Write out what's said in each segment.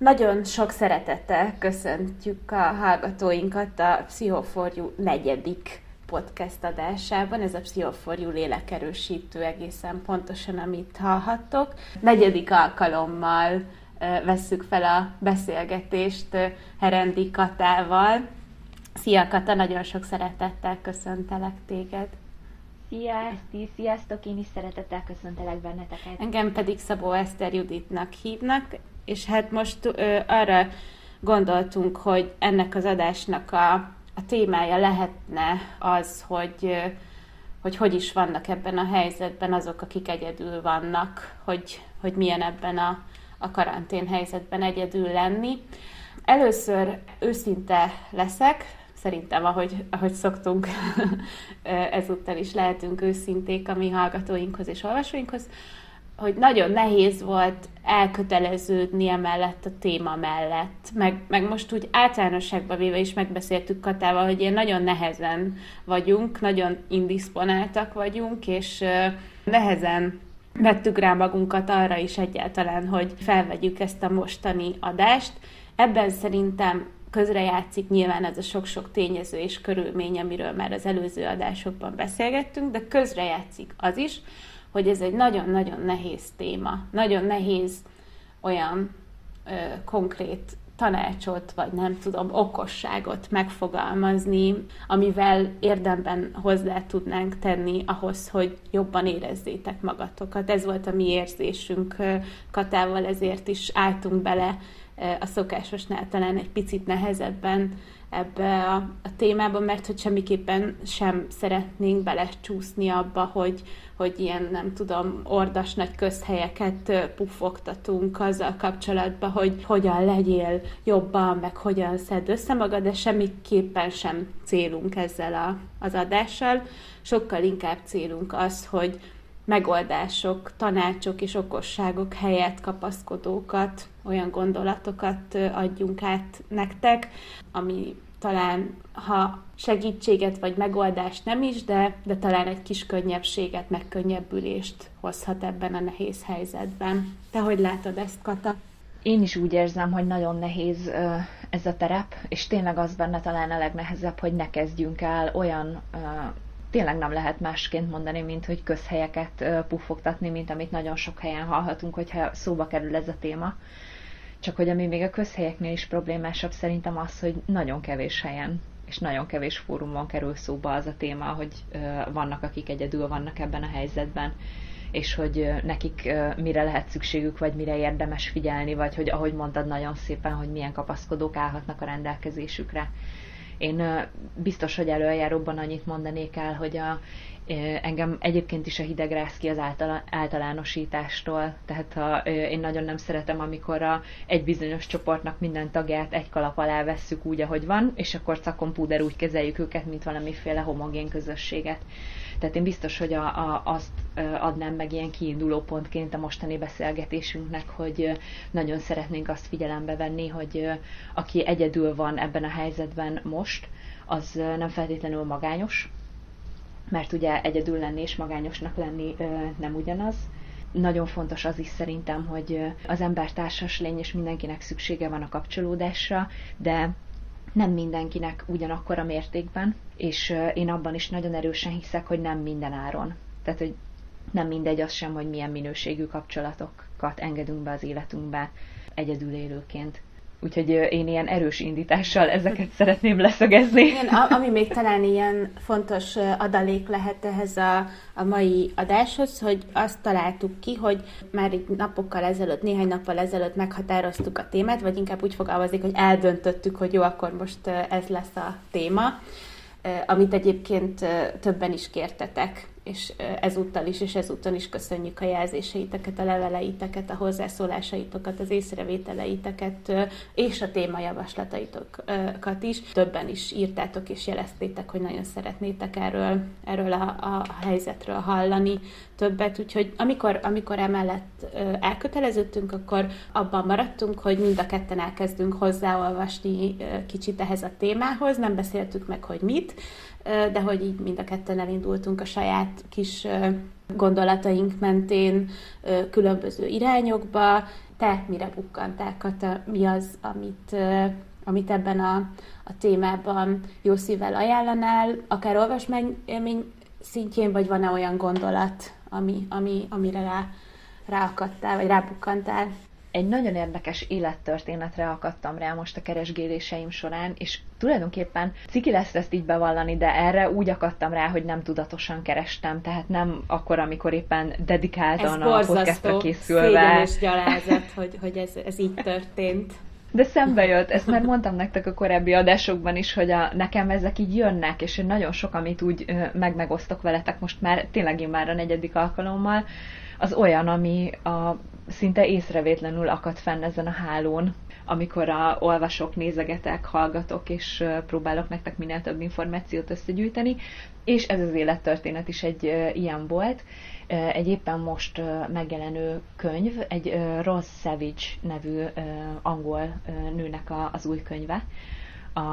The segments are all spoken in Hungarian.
Nagyon sok szeretettel köszöntjük a hallgatóinkat a Pszichoforjú negyedik podcast adásában. Ez a Pszichoforjú lélekerősítő egészen pontosan, amit hallhattok. Negyedik alkalommal vesszük fel a beszélgetést Herendi Katával. Szia Kata, nagyon sok szeretettel köszöntelek téged. Szia, Eszti, sziasztok, én is szeretettel köszöntelek benneteket. Engem pedig Szabó Eszter Juditnak hívnak, és hát most ö, arra gondoltunk, hogy ennek az adásnak a, a témája lehetne az, hogy, ö, hogy hogy is vannak ebben a helyzetben azok, akik egyedül vannak, hogy, hogy milyen ebben a, a karantén helyzetben egyedül lenni. Először őszinte leszek, szerintem, ahogy, ahogy szoktunk, ezúttal is lehetünk őszinték a mi hallgatóinkhoz és olvasóinkhoz, hogy nagyon nehéz volt elköteleződni emellett a téma mellett. Meg, meg most úgy általánosságban véve is megbeszéltük Katával, hogy ilyen nagyon nehezen vagyunk, nagyon indisponáltak vagyunk, és nehezen vettük rá magunkat arra is egyáltalán, hogy felvegyük ezt a mostani adást. Ebben szerintem közrejátszik nyilván ez a sok-sok tényező és körülmény, amiről már az előző adásokban beszélgettünk, de közrejátszik az is, hogy ez egy nagyon-nagyon nehéz téma. Nagyon nehéz olyan ö, konkrét tanácsot, vagy nem tudom, okosságot megfogalmazni, amivel érdemben hozzá tudnánk tenni ahhoz, hogy jobban érezzétek magatokat. Ez volt a mi érzésünk Katával, ezért is álltunk bele a szokásosnál talán egy picit nehezebben ebbe a, a témába, mert hogy semmiképpen sem szeretnénk belecsúszni abba, hogy, hogy ilyen, nem tudom, ordas nagy közhelyeket puffogtatunk azzal kapcsolatban, hogy hogyan legyél jobban, meg hogyan szed össze magad, de semmiképpen sem célunk ezzel a, az adással. Sokkal inkább célunk az, hogy megoldások, tanácsok és okosságok helyett kapaszkodókat, olyan gondolatokat adjunk át nektek, ami talán, ha segítséget vagy megoldást nem is, de, de talán egy kis könnyebbséget, megkönnyebbülést hozhat ebben a nehéz helyzetben. Te hogy látod ezt, Kata? Én is úgy érzem, hogy nagyon nehéz ez a terep, és tényleg az benne talán a legnehezebb, hogy ne kezdjünk el olyan tényleg nem lehet másként mondani, mint hogy közhelyeket puffogtatni, mint amit nagyon sok helyen hallhatunk, hogyha szóba kerül ez a téma. Csak hogy ami még a közhelyeknél is problémásabb szerintem az, hogy nagyon kevés helyen és nagyon kevés fórumon kerül szóba az a téma, hogy vannak, akik egyedül vannak ebben a helyzetben, és hogy nekik mire lehet szükségük, vagy mire érdemes figyelni, vagy hogy ahogy mondtad nagyon szépen, hogy milyen kapaszkodók állhatnak a rendelkezésükre. Én biztos, hogy előjáróban annyit mondanék el, hogy a, engem egyébként is a hideg rász ki az általánosítástól, tehát ha, én nagyon nem szeretem, amikor a, egy bizonyos csoportnak minden tagját egy kalap alá vesszük úgy, ahogy van, és akkor szakon púder úgy kezeljük őket, mint valamiféle homogén közösséget. Tehát én biztos, hogy a, a, azt adnám meg ilyen kiinduló pontként a mostani beszélgetésünknek, hogy nagyon szeretnénk azt figyelembe venni, hogy aki egyedül van ebben a helyzetben most, az nem feltétlenül magányos, mert ugye egyedül lenni és magányosnak lenni nem ugyanaz. Nagyon fontos az is szerintem, hogy az ember társas lény, és mindenkinek szüksége van a kapcsolódásra, de nem mindenkinek ugyanakkor a mértékben, és én abban is nagyon erősen hiszek, hogy nem minden áron. Tehát, hogy nem mindegy az sem, hogy milyen minőségű kapcsolatokat engedünk be az életünkbe egyedül élőként. Úgyhogy én ilyen erős indítással ezeket szeretném leszögezni. Igen, ami még talán ilyen fontos adalék lehet ehhez a, a mai adáshoz, hogy azt találtuk ki, hogy már egy napokkal ezelőtt, néhány nappal ezelőtt meghatároztuk a témát, vagy inkább úgy fogalmazik, hogy eldöntöttük, hogy jó, akkor most ez lesz a téma, amit egyébként többen is kértetek és ezúttal is, és ezúttal is köszönjük a jelzéseiteket, a leveleiteket, a hozzászólásaitokat, az észrevételeiteket, és a témajavaslataitokat is. Többen is írtátok és jeleztétek, hogy nagyon szeretnétek erről, erről a, a helyzetről hallani többet, úgyhogy amikor, amikor emellett elköteleződtünk, akkor abban maradtunk, hogy mind a ketten elkezdünk hozzáolvasni kicsit ehhez a témához, nem beszéltük meg, hogy mit, de hogy így mind a ketten elindultunk a saját kis gondolataink mentén különböző irányokba. Te mire bukkantál, Kata? Mi az, amit, amit ebben a, a témában jó szívvel ajánlanál, akár olvasmányélmény szintjén, vagy van-e olyan gondolat, ami, ami, amire rá, ráakadtál, vagy rábukkantál? Egy nagyon érdekes élettörténetre akadtam rá most a keresgéléseim során, és tulajdonképpen ciki lesz ezt így bevallani, de erre úgy akadtam rá, hogy nem tudatosan kerestem, tehát nem akkor, amikor éppen dedikáltan a podcastra készülve. Ez gyalázat, hogy, hogy ez, ez így történt. De szembe jött, ezt már mondtam nektek a korábbi adásokban is, hogy a, nekem ezek így jönnek, és én nagyon sok, amit úgy meg-megosztok veletek most már, tényleg én már a negyedik alkalommal, az olyan, ami a szinte észrevétlenül akad fenn ezen a hálón, amikor a olvasok, nézegetek, hallgatok, és próbálok nektek minél több információt összegyűjteni, és ez az élettörténet is egy ilyen volt. Egy éppen most megjelenő könyv, egy Ross Savage nevű angol nőnek az új könyve,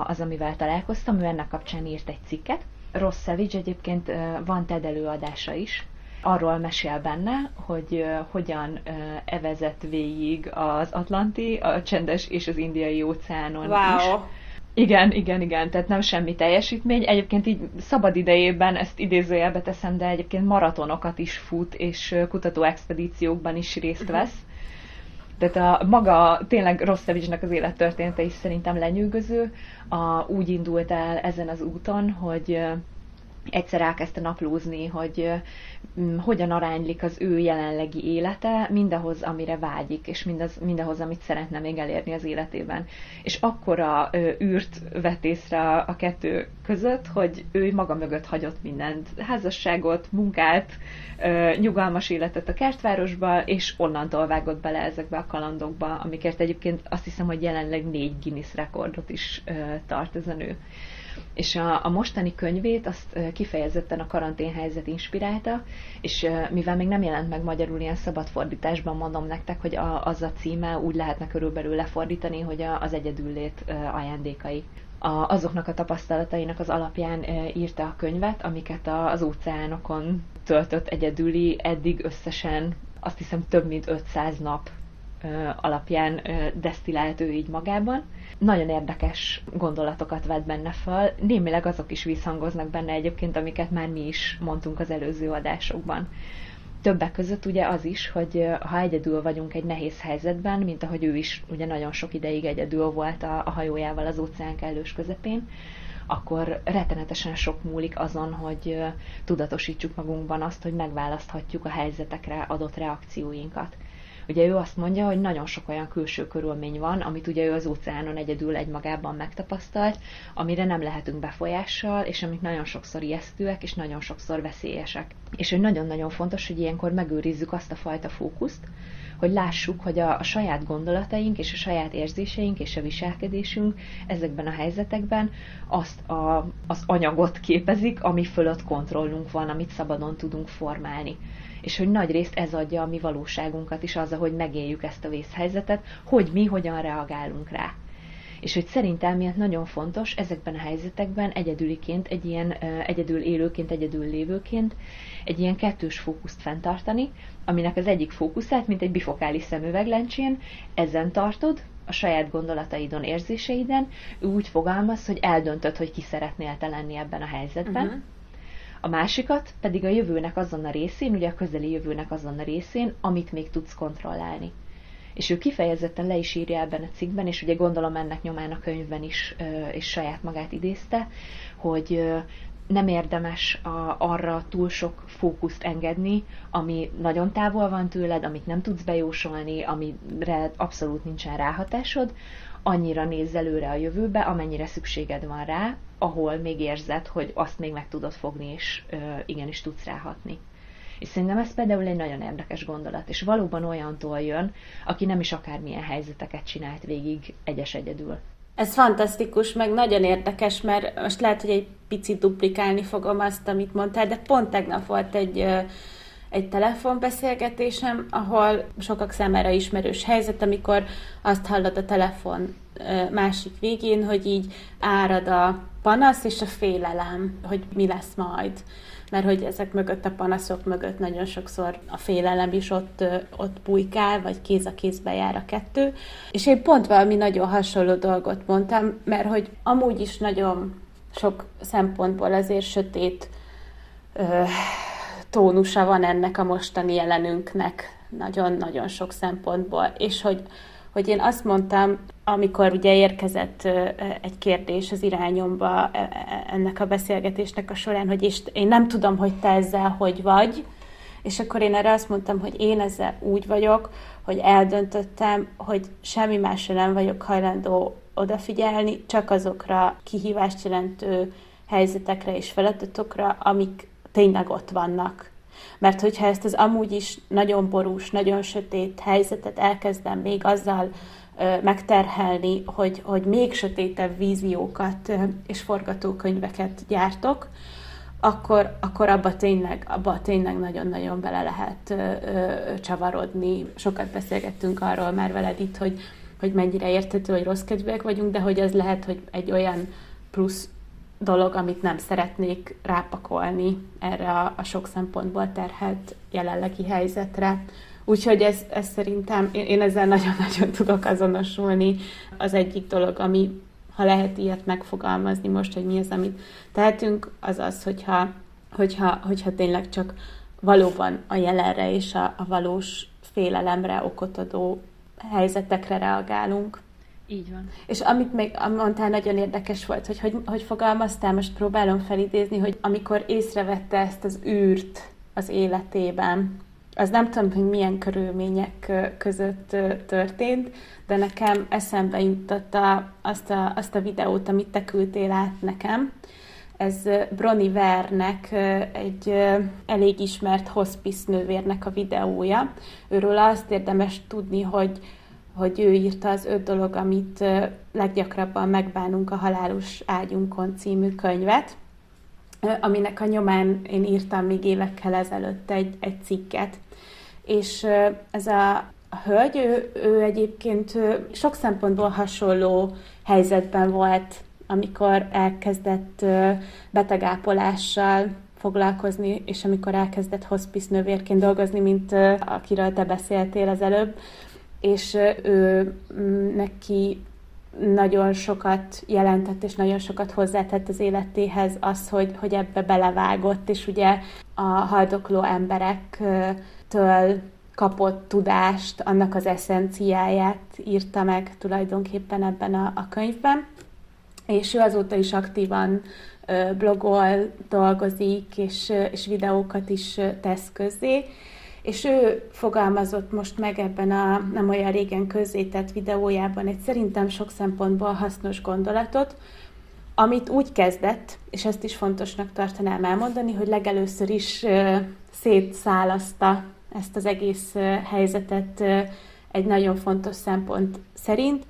az, amivel találkoztam, ő ennek kapcsán írt egy cikket. Ross Savage egyébként van TED előadása is, arról mesél benne, hogy hogyan evezett végig az Atlanti, a csendes és az indiai óceánon wow. is. Igen, igen, igen, tehát nem semmi teljesítmény. Egyébként így szabad idejében, ezt idézőjelbe teszem, de egyébként maratonokat is fut, és kutató expedíciókban is részt mhm. vesz. Tehát a maga tényleg Rosszevicsnek az élettörténete is szerintem lenyűgöző. A, úgy indult el ezen az úton, hogy egyszer elkezdte naplózni, hogy hogyan aránylik az ő jelenlegi élete mindahhoz, amire vágyik, és mindaz, mindahhoz, amit szeretne még elérni az életében. És akkora űrt vett észre a, kettő között, hogy ő maga mögött hagyott mindent, házasságot, munkát, nyugalmas életet a kertvárosba, és onnantól vágott bele ezekbe a kalandokba, amikért egyébként azt hiszem, hogy jelenleg négy Guinness rekordot is tart ez a nő és a, a mostani könyvét azt kifejezetten a karanténhelyzet inspirálta, és mivel még nem jelent meg magyarul ilyen szabad fordításban, mondom nektek, hogy a, az a címe úgy lehetne körülbelül lefordítani, hogy a, az egyedüllét ajándékai. A, azoknak a tapasztalatainak az alapján írta a könyvet, amiket az óceánokon töltött egyedüli, eddig összesen azt hiszem több mint 500 nap alapján desztillált ő így magában. Nagyon érdekes gondolatokat vett benne föl, némileg azok is visszhangoznak benne egyébként, amiket már mi is mondtunk az előző adásokban. Többek között ugye az is, hogy ha egyedül vagyunk egy nehéz helyzetben, mint ahogy ő is ugye nagyon sok ideig egyedül volt a, a hajójával az óceán kellős közepén, akkor rettenetesen sok múlik azon, hogy tudatosítsuk magunkban azt, hogy megválaszthatjuk a helyzetekre adott reakcióinkat. Ugye ő azt mondja, hogy nagyon sok olyan külső körülmény van, amit ugye ő az óceánon egyedül egymagában megtapasztalt, amire nem lehetünk befolyással, és amik nagyon sokszor ijesztőek, és nagyon sokszor veszélyesek. És hogy nagyon-nagyon fontos, hogy ilyenkor megőrizzük azt a fajta fókuszt, hogy lássuk, hogy a, a saját gondolataink és a saját érzéseink és a viselkedésünk ezekben a helyzetekben azt a, az anyagot képezik, ami fölött kontrollunk van, amit szabadon tudunk formálni és hogy nagy részt ez adja a mi valóságunkat is az, hogy megéljük ezt a vészhelyzetet, hogy mi hogyan reagálunk rá. És hogy szerintem miatt nagyon fontos ezekben a helyzetekben egyedüliként, egy ilyen egyedül élőként, egyedül lévőként egy ilyen kettős fókuszt fenntartani, aminek az egyik fókuszát, mint egy bifokális szemüveglencsén, ezen tartod, a saját gondolataidon, érzéseiden, úgy fogalmaz, hogy eldöntöd, hogy ki szeretnél te lenni ebben a helyzetben, uh-huh a másikat pedig a jövőnek azon a részén, ugye a közeli jövőnek azon a részén, amit még tudsz kontrollálni. És ő kifejezetten le is írja ebben a cikkben, és ugye gondolom ennek nyomán a könyvben is, és saját magát idézte, hogy nem érdemes a, arra túl sok fókuszt engedni, ami nagyon távol van tőled, amit nem tudsz bejósolni, amire abszolút nincsen ráhatásod, annyira nézz előre a jövőbe, amennyire szükséged van rá, ahol még érzed, hogy azt még meg tudod fogni, és ö, igenis tudsz ráhatni. És szerintem ez például egy nagyon érdekes gondolat, és valóban olyantól jön, aki nem is akármilyen helyzeteket csinált végig egyes egyedül. Ez fantasztikus, meg nagyon érdekes, mert most lehet, hogy egy picit duplikálni fogom azt, amit mondtál, de pont tegnap volt egy egy telefonbeszélgetésem, ahol sokak számára ismerős helyzet, amikor azt hallod a telefon másik végén, hogy így árad a panasz és a félelem, hogy mi lesz majd. Mert hogy ezek mögött a panaszok mögött nagyon sokszor a félelem is ott, ott bujkál, vagy kéz a kézbe jár a kettő. És én pont valami nagyon hasonló dolgot mondtam, mert hogy amúgy is nagyon sok szempontból azért sötét ö, tónusa van ennek a mostani jelenünknek, nagyon-nagyon sok szempontból, és hogy, hogy én azt mondtam, amikor ugye érkezett egy kérdés az irányomba e, e, ennek a beszélgetésnek a során, hogy és én nem tudom, hogy te ezzel hogy vagy, és akkor én erre azt mondtam, hogy én ezzel úgy vagyok, hogy eldöntöttem, hogy semmi másra nem vagyok hajlandó odafigyelni, csak azokra kihívást jelentő helyzetekre és feladatokra, amik tényleg ott vannak. Mert hogyha ezt az amúgy is nagyon borús, nagyon sötét helyzetet elkezdem még azzal megterhelni, hogy, hogy még sötétebb víziókat és forgatókönyveket gyártok, akkor, akkor abba tényleg, abba tényleg nagyon-nagyon bele lehet ö, ö, csavarodni. Sokat beszélgettünk arról már veled itt, hogy, hogy mennyire érthető, hogy rossz kedvűek vagyunk, de hogy ez lehet, hogy egy olyan plusz dolog, amit nem szeretnék rápakolni erre a, a sok szempontból terhelt jelenlegi helyzetre. Úgyhogy ez, ez szerintem, én, én ezzel nagyon-nagyon tudok azonosulni. Az egyik dolog, ami, ha lehet ilyet megfogalmazni most, hogy mi az, amit tehetünk, az az, hogyha, hogyha, hogyha tényleg csak valóban a jelenre és a, a valós félelemre okot adó helyzetekre reagálunk. Így van. És amit még mondtál, nagyon érdekes volt, hogy, hogy hogy fogalmaztál, most próbálom felidézni, hogy amikor észrevette ezt az űrt az életében, az nem tudom, hogy milyen körülmények között történt, de nekem eszembe juttatta azt a, azt a videót, amit te küldtél át nekem. Ez Broni Vernek egy elég ismert hospice nővérnek a videója. Őről azt érdemes tudni, hogy hogy ő írta az öt dolog, amit leggyakrabban megbánunk a halálos ágyunkon című könyvet, aminek a nyomán én írtam még évekkel ezelőtt egy, egy cikket. És ez a hölgy, ő, ő egyébként sok szempontból hasonló helyzetben volt, amikor elkezdett betegápolással foglalkozni, és amikor elkezdett hospice nővérként dolgozni, mint akiről te beszéltél az előbb, és ő neki nagyon sokat jelentett, és nagyon sokat hozzátett az életéhez az, hogy, hogy ebbe belevágott, és ugye a haldokló emberektől kapott tudást, annak az eszenciáját írta meg tulajdonképpen ebben a, a könyvben. És ő azóta is aktívan blogol, dolgozik, és, és videókat is tesz közzé és ő fogalmazott most meg ebben a nem olyan régen közzétett videójában egy szerintem sok szempontból hasznos gondolatot, amit úgy kezdett, és ezt is fontosnak tartanám elmondani, hogy legelőször is szétszálaszta ezt az egész helyzetet egy nagyon fontos szempont szerint,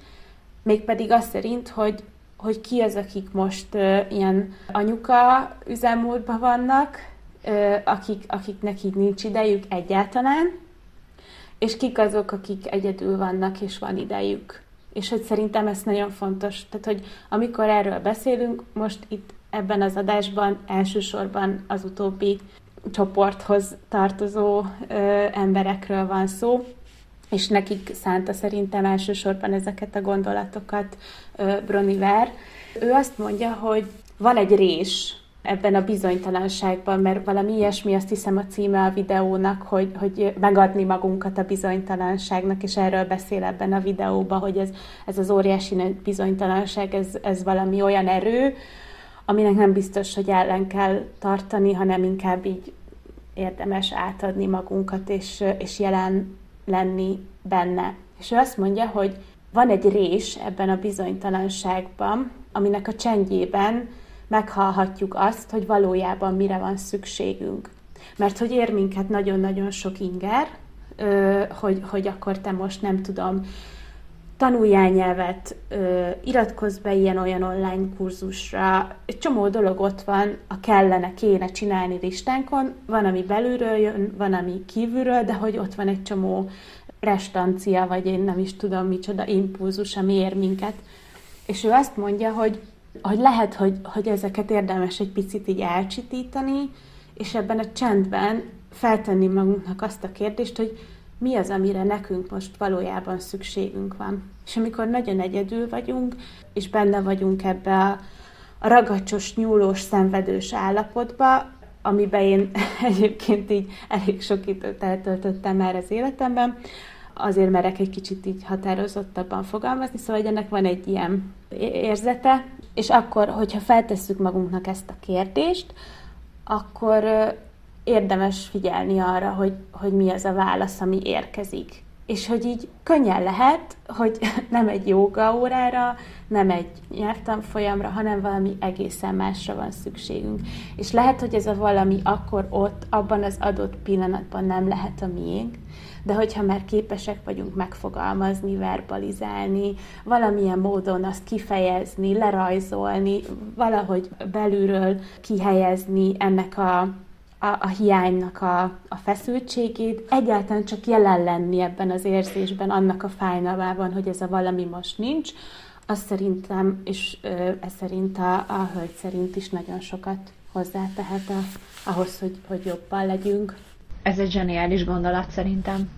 mégpedig az szerint, hogy, hogy ki az, akik most ilyen anyuka üzemmódban vannak, akik, akiknek így nincs idejük egyáltalán, és kik azok, akik egyedül vannak, és van idejük. És hogy szerintem ez nagyon fontos. Tehát, hogy amikor erről beszélünk, most itt ebben az adásban elsősorban az utóbbi csoporthoz tartozó ö, emberekről van szó, és nekik szánta szerintem elsősorban ezeket a gondolatokat ö, Broniver. Ő azt mondja, hogy van egy rés, ebben a bizonytalanságban, mert valami ilyesmi, azt hiszem a címe a videónak, hogy, hogy megadni magunkat a bizonytalanságnak, és erről beszél ebben a videóban, hogy ez, ez az óriási bizonytalanság, ez, ez valami olyan erő, aminek nem biztos, hogy ellen kell tartani, hanem inkább így érdemes átadni magunkat, és, és jelen lenni benne. És ő azt mondja, hogy van egy rés ebben a bizonytalanságban, aminek a csendjében meghallhatjuk azt, hogy valójában mire van szükségünk. Mert hogy ér minket nagyon-nagyon sok inger, hogy, hogy akkor te most nem tudom, tanuljál nyelvet, iratkozz be ilyen-olyan online kurzusra, egy csomó dolog ott van, a kellene, kéne csinálni listánkon, van, ami belülről jön, van, ami kívülről, de hogy ott van egy csomó restancia, vagy én nem is tudom micsoda impulzus, ami ér minket. És ő azt mondja, hogy hogy lehet, hogy, hogy ezeket érdemes egy picit így elcsitítani, és ebben a csendben feltenni magunknak azt a kérdést, hogy mi az, amire nekünk most valójában szükségünk van. És amikor nagyon egyedül vagyunk, és benne vagyunk ebbe a, ragacsos, nyúlós, szenvedős állapotba, amiben én egyébként így elég sok időt eltöltöttem már az életemben, azért merek egy kicsit így határozottabban fogalmazni, szóval ennek van egy ilyen érzete, és akkor, hogyha feltesszük magunknak ezt a kérdést, akkor érdemes figyelni arra, hogy, hogy mi az a válasz, ami érkezik. És hogy így könnyen lehet, hogy nem egy joga órára, nem egy nyelvtanfolyamra, hanem valami egészen másra van szükségünk. És lehet, hogy ez a valami akkor ott, abban az adott pillanatban nem lehet a miénk, de hogyha már képesek vagyunk megfogalmazni, verbalizálni, valamilyen módon azt kifejezni, lerajzolni, valahogy belülről kihelyezni ennek a, a, a hiánynak a, a feszültségét, egyáltalán csak jelen lenni ebben az érzésben, annak a fájnalmában, hogy ez a valami most nincs, azt szerintem, és ez szerint a, a hölgy szerint is nagyon sokat hozzátehet a, ahhoz, hogy, hogy jobban legyünk. Ez egy zseniális gondolat szerintem,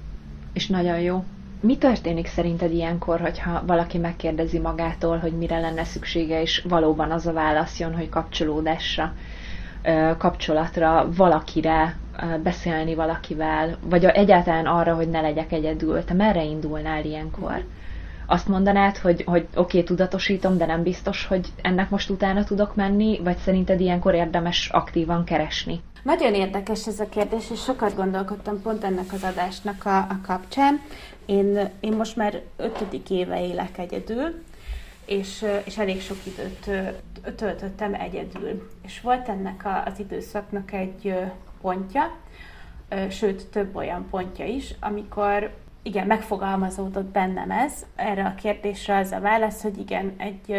és nagyon jó. Mi történik szerinted ilyenkor, hogyha valaki megkérdezi magától, hogy mire lenne szüksége, és valóban az a válasz jön, hogy kapcsolódásra, kapcsolatra, valakire, beszélni valakivel, vagy egyáltalán arra, hogy ne legyek egyedül. Te merre indulnál ilyenkor? Azt mondanád, hogy, hogy oké, okay, tudatosítom, de nem biztos, hogy ennek most utána tudok menni, vagy szerinted ilyenkor érdemes aktívan keresni? Nagyon érdekes ez a kérdés, és sokat gondolkodtam pont ennek az adásnak a, a kapcsán. Én, én most már ötödik éve élek egyedül, és, és elég sok időt töltöttem egyedül. És volt ennek a, az időszaknak egy pontja, sőt több olyan pontja is, amikor igen, megfogalmazódott bennem ez. Erre a kérdésre az a válasz, hogy igen, egy,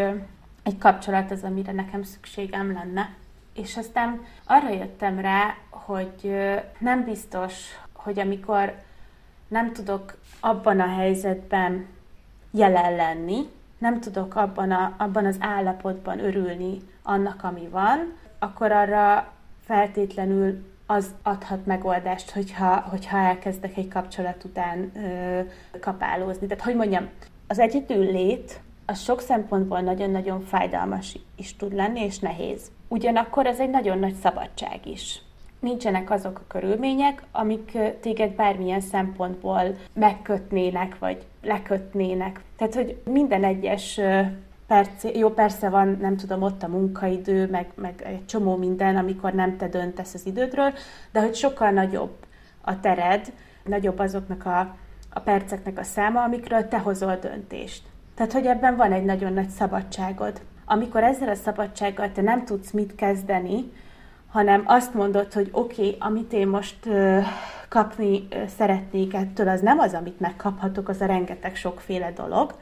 egy kapcsolat az, amire nekem szükségem lenne. És aztán arra jöttem rá, hogy nem biztos, hogy amikor nem tudok abban a helyzetben jelen lenni, nem tudok abban, a, abban az állapotban örülni annak, ami van, akkor arra feltétlenül az adhat megoldást, hogyha, hogyha elkezdek egy kapcsolat után ö, kapálózni. Tehát, hogy mondjam, az egyedül lét az sok szempontból nagyon-nagyon fájdalmas is tud lenni, és nehéz. Ugyanakkor ez egy nagyon nagy szabadság is. Nincsenek azok a körülmények, amik téged bármilyen szempontból megkötnének, vagy lekötnének. Tehát, hogy minden egyes perc, jó, persze van, nem tudom, ott a munkaidő, meg, meg egy csomó minden, amikor nem te döntesz az idődről, de hogy sokkal nagyobb a tered, nagyobb azoknak a, a perceknek a száma, amikről te hozol döntést. Tehát, hogy ebben van egy nagyon nagy szabadságod. Amikor ezzel a szabadsággal te nem tudsz mit kezdeni, hanem azt mondod, hogy oké, okay, amit én most kapni szeretnék ettől, az nem az, amit megkaphatok, az a rengeteg sokféle dolog,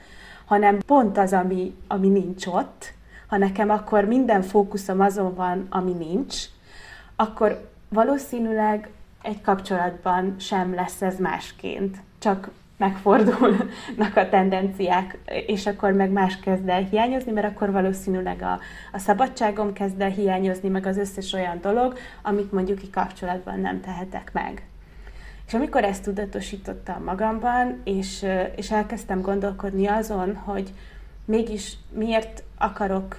hanem pont az, ami, ami nincs ott, ha nekem akkor minden fókuszom azon van, ami nincs, akkor valószínűleg egy kapcsolatban sem lesz ez másként. Csak megfordulnak a tendenciák, és akkor meg más kezd el hiányozni, mert akkor valószínűleg a, a szabadságom kezd el hiányozni, meg az összes olyan dolog, amit mondjuk egy kapcsolatban nem tehetek meg. És amikor ezt tudatosítottam magamban, és, és elkezdtem gondolkodni azon, hogy mégis miért akarok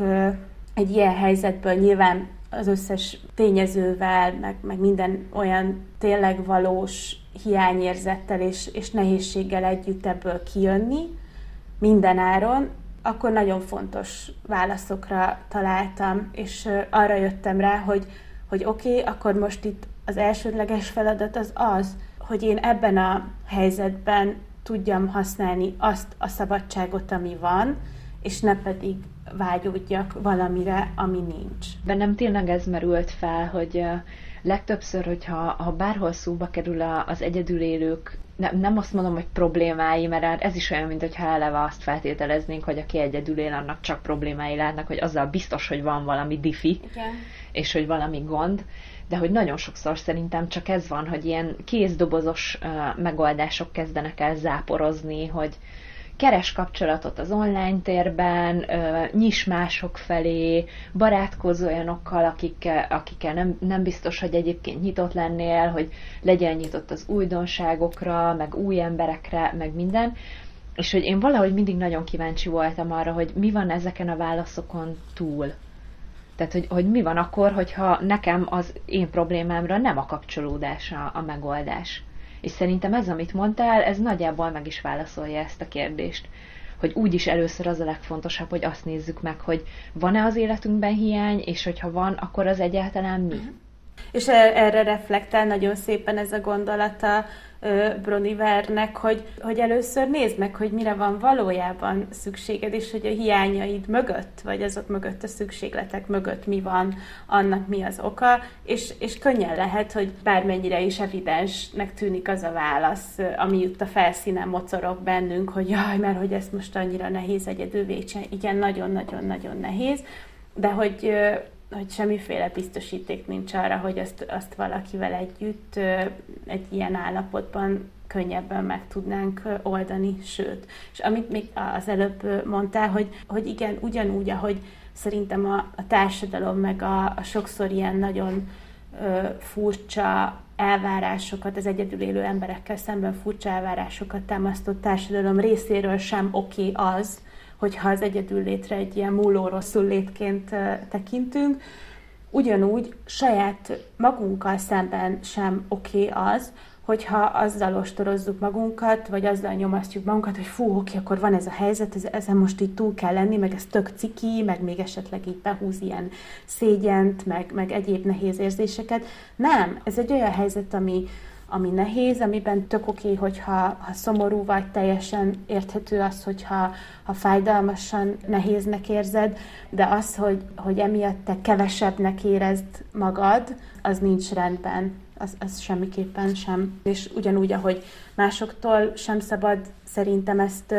egy ilyen helyzetből nyilván az összes tényezővel, meg, meg minden olyan tényleg valós hiányérzettel és, és nehézséggel együtt ebből kijönni minden áron, akkor nagyon fontos válaszokra találtam, és arra jöttem rá, hogy, hogy oké, okay, akkor most itt az elsődleges feladat az az, hogy én ebben a helyzetben tudjam használni azt a szabadságot, ami van, és ne pedig vágyódjak valamire, ami nincs. Bennem tényleg ez merült fel, hogy legtöbbször, hogyha ha bárhol szóba kerül az egyedülélők, nem, nem azt mondom, hogy problémái, mert hát ez is olyan, mint hogyha eleve azt feltételeznénk, hogy aki egyedül él, annak csak problémái lehetnek, hogy azzal biztos, hogy van valami diffi, Igen. és hogy valami gond de hogy nagyon sokszor szerintem csak ez van, hogy ilyen kézdobozos uh, megoldások kezdenek el záporozni, hogy keres kapcsolatot az online térben, nyis mások felé, barátkozz olyanokkal, akikkel, akikkel nem, nem biztos, hogy egyébként nyitott lennél, hogy legyen nyitott az újdonságokra, meg új emberekre, meg minden. És hogy én valahogy mindig nagyon kíváncsi voltam arra, hogy mi van ezeken a válaszokon túl. Tehát, hogy, hogy mi van akkor, hogyha nekem az én problémámra nem a kapcsolódás a, a megoldás. És szerintem ez, amit mondtál, ez nagyjából meg is válaszolja ezt a kérdést. Hogy úgyis először az a legfontosabb, hogy azt nézzük meg, hogy van-e az életünkben hiány, és hogyha van, akkor az egyáltalán mi. És e- erre reflektál nagyon szépen ez a gondolata Bronivernek, hogy, hogy először nézd meg, hogy mire van valójában szükséged, és hogy a hiányaid mögött, vagy azok mögött, a szükségletek mögött mi van, annak mi az oka, és, és könnyen lehet, hogy bármennyire is evidensnek tűnik az a válasz, ami itt a felszínen mocorog bennünk, hogy jaj, mert hogy ezt most annyira nehéz egyedül vécsen. Igen, nagyon-nagyon-nagyon nehéz, de hogy hogy semmiféle biztosíték nincs arra, hogy azt, azt valakivel együtt egy ilyen állapotban könnyebben meg tudnánk oldani, sőt. És amit még az előbb mondtál, hogy, hogy igen, ugyanúgy, ahogy szerintem a, a társadalom meg a, a sokszor ilyen nagyon ö, furcsa elvárásokat, az egyedül élő emberekkel szemben furcsa elvárásokat támasztott társadalom részéről sem oké okay az, hogyha az egyedül létre egy ilyen múló rosszul létként tekintünk. Ugyanúgy saját magunkkal szemben sem oké okay az, hogyha azzal ostorozzuk magunkat, vagy azzal nyomasztjuk magunkat, hogy fú, oké, akkor van ez a helyzet, ez, ezen most így túl kell lenni, meg ez tök ciki, meg még esetleg így behúz ilyen szégyent, meg, meg egyéb nehéz érzéseket. Nem, ez egy olyan helyzet, ami, ami nehéz, amiben tök oké, hogyha ha szomorú vagy, teljesen érthető az, hogyha ha fájdalmasan nehéznek érzed, de az, hogy, hogy emiatt te kevesebbnek érezd magad, az nincs rendben. Az, az semmiképpen sem. És ugyanúgy, ahogy másoktól sem szabad szerintem ezt,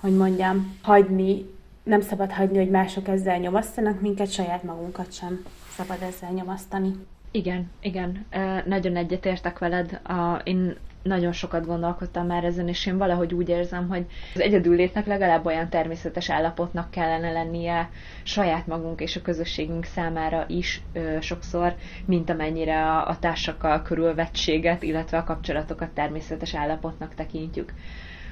hogy mondjam, hagyni, nem szabad hagyni, hogy mások ezzel nyomasztanak minket, saját magunkat sem szabad ezzel nyomasztani. Igen, igen, nagyon egyetértek veled. A, én nagyon sokat gondolkodtam már ezen, és én valahogy úgy érzem, hogy az egyedüllétnek legalább olyan természetes állapotnak kellene lennie saját magunk és a közösségünk számára is ö, sokszor, mint amennyire a, a társakkal körülvettséget, illetve a kapcsolatokat természetes állapotnak tekintjük.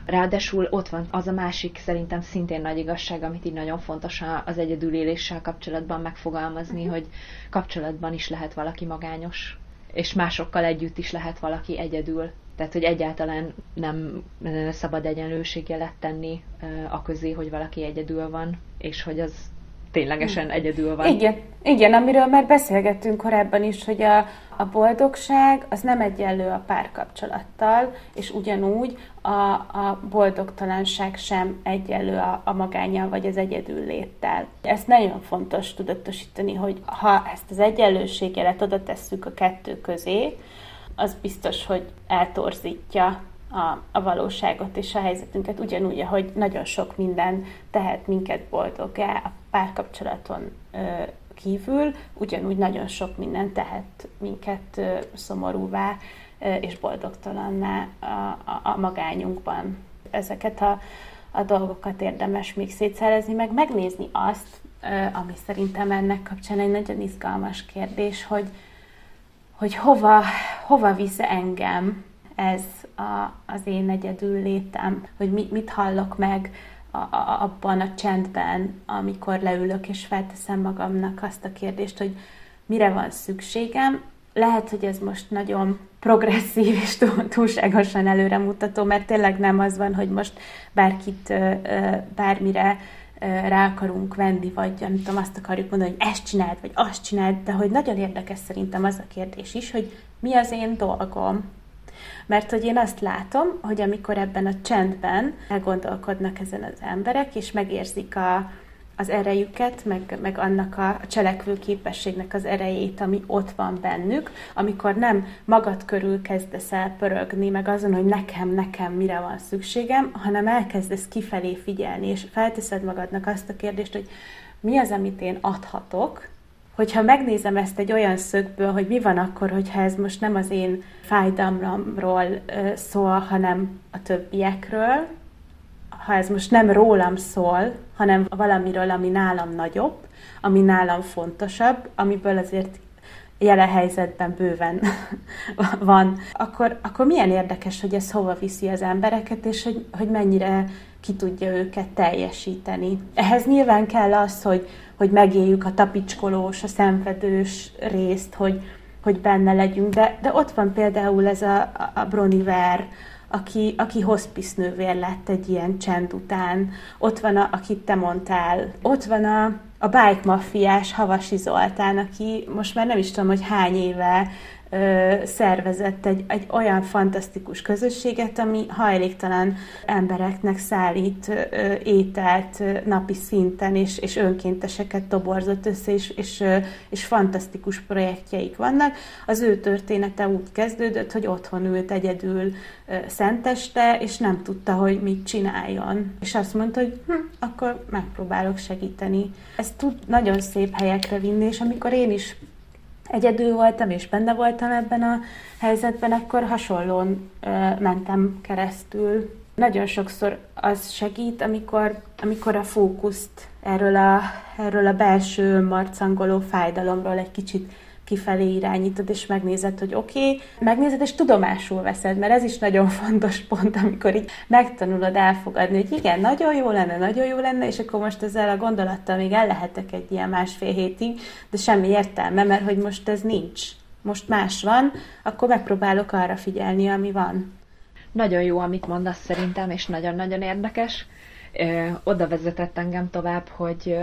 Ráadásul ott van az a másik szerintem szintén nagy igazság, amit így nagyon fontos az egyedüléléssel kapcsolatban megfogalmazni, uh-huh. hogy kapcsolatban is lehet valaki magányos, és másokkal együtt is lehet valaki egyedül. Tehát, hogy egyáltalán nem szabad egyenlőségjelet tenni a közé, hogy valaki egyedül van, és hogy az ténylegesen egyedül van. Igen, igen, amiről már beszélgettünk korábban is, hogy a, a boldogság az nem egyenlő a párkapcsolattal, és ugyanúgy a, a boldogtalanság sem egyenlő a, a magányjal vagy az egyedül léttel. Ezt nagyon fontos tudatosítani, hogy ha ezt az egyenlőségjelet oda tesszük a kettő közé, az biztos, hogy eltorzítja a, a valóságot és a helyzetünket, ugyanúgy, ahogy nagyon sok minden tehet minket boldog-e a párkapcsolaton ö, kívül, ugyanúgy nagyon sok minden tehet minket ö, szomorúvá ö, és boldogtalanná a, a, a magányunkban. Ezeket a, a dolgokat érdemes még szétszerezni, meg megnézni azt, ami szerintem ennek kapcsán egy nagyon izgalmas kérdés, hogy, hogy hova, hova visz engem ez a, az én egyedül létem, hogy mit, mit hallok meg a, a, abban a csendben, amikor leülök és felteszem magamnak azt a kérdést, hogy mire van szükségem. Lehet, hogy ez most nagyon progresszív és túlságosan előremutató, mert tényleg nem az van, hogy most bárkit bármire rá akarunk venni, vagy nem tudom, azt akarjuk mondani, hogy ezt csináld, vagy azt csináld, de hogy nagyon érdekes szerintem az a kérdés is, hogy mi az én dolgom, mert hogy én azt látom, hogy amikor ebben a csendben elgondolkodnak ezen az emberek, és megérzik a, az erejüket, meg, meg annak a cselekvő képességnek az erejét, ami ott van bennük, amikor nem magad körül kezdesz el pörögni, meg azon, hogy nekem, nekem mire van szükségem, hanem elkezdesz kifelé figyelni, és felteszed magadnak azt a kérdést, hogy mi az, amit én adhatok, hogyha megnézem ezt egy olyan szögből, hogy mi van akkor, hogyha ez most nem az én fájdalmamról szól, hanem a többiekről, ha ez most nem rólam szól, hanem valamiről, ami nálam nagyobb, ami nálam fontosabb, amiből azért jelen helyzetben bőven van, akkor, akkor milyen érdekes, hogy ez hova viszi az embereket, és hogy, hogy mennyire ki tudja őket teljesíteni. Ehhez nyilván kell az, hogy, hogy megéljük a tapicskolós, a szenvedős részt, hogy, hogy benne legyünk, de, de ott van például ez a, a Broniver, aki, aki hospice lett egy ilyen csend után. Ott van, a, akit te mondtál. Ott van a, a bike maffiás Havasi Zoltán, aki most már nem is tudom, hogy hány éve ö, szervezett egy, egy olyan fantasztikus közösséget, ami hajléktalan embereknek szállít ö, ételt ö, napi szinten, és, és önkénteseket toborzott össze, és, és, ö, és fantasztikus projektjeik vannak. Az ő története úgy kezdődött, hogy otthon ült egyedül ö, szenteste, és nem tudta, hogy mit csináljon. És azt mondta, hogy hm, akkor megpróbálok segíteni. Ez tud nagyon szép helyekre vinni, és amikor én is egyedül voltam, és benne voltam ebben a helyzetben, akkor hasonlón ö, mentem keresztül. Nagyon sokszor az segít, amikor, amikor a fókuszt erről a, erről a belső marcangoló fájdalomról egy kicsit kifelé irányítod, és megnézed, hogy oké, okay, megnézed, és tudomásul veszed, mert ez is nagyon fontos pont, amikor így megtanulod elfogadni, hogy igen, nagyon jó lenne, nagyon jó lenne, és akkor most ezzel a gondolattal még el lehetek egy ilyen másfél hétig, de semmi értelme, mert hogy most ez nincs. Most más van, akkor megpróbálok arra figyelni, ami van. Nagyon jó, amit mondasz szerintem, és nagyon-nagyon érdekes. Ö, oda vezetett engem tovább, hogy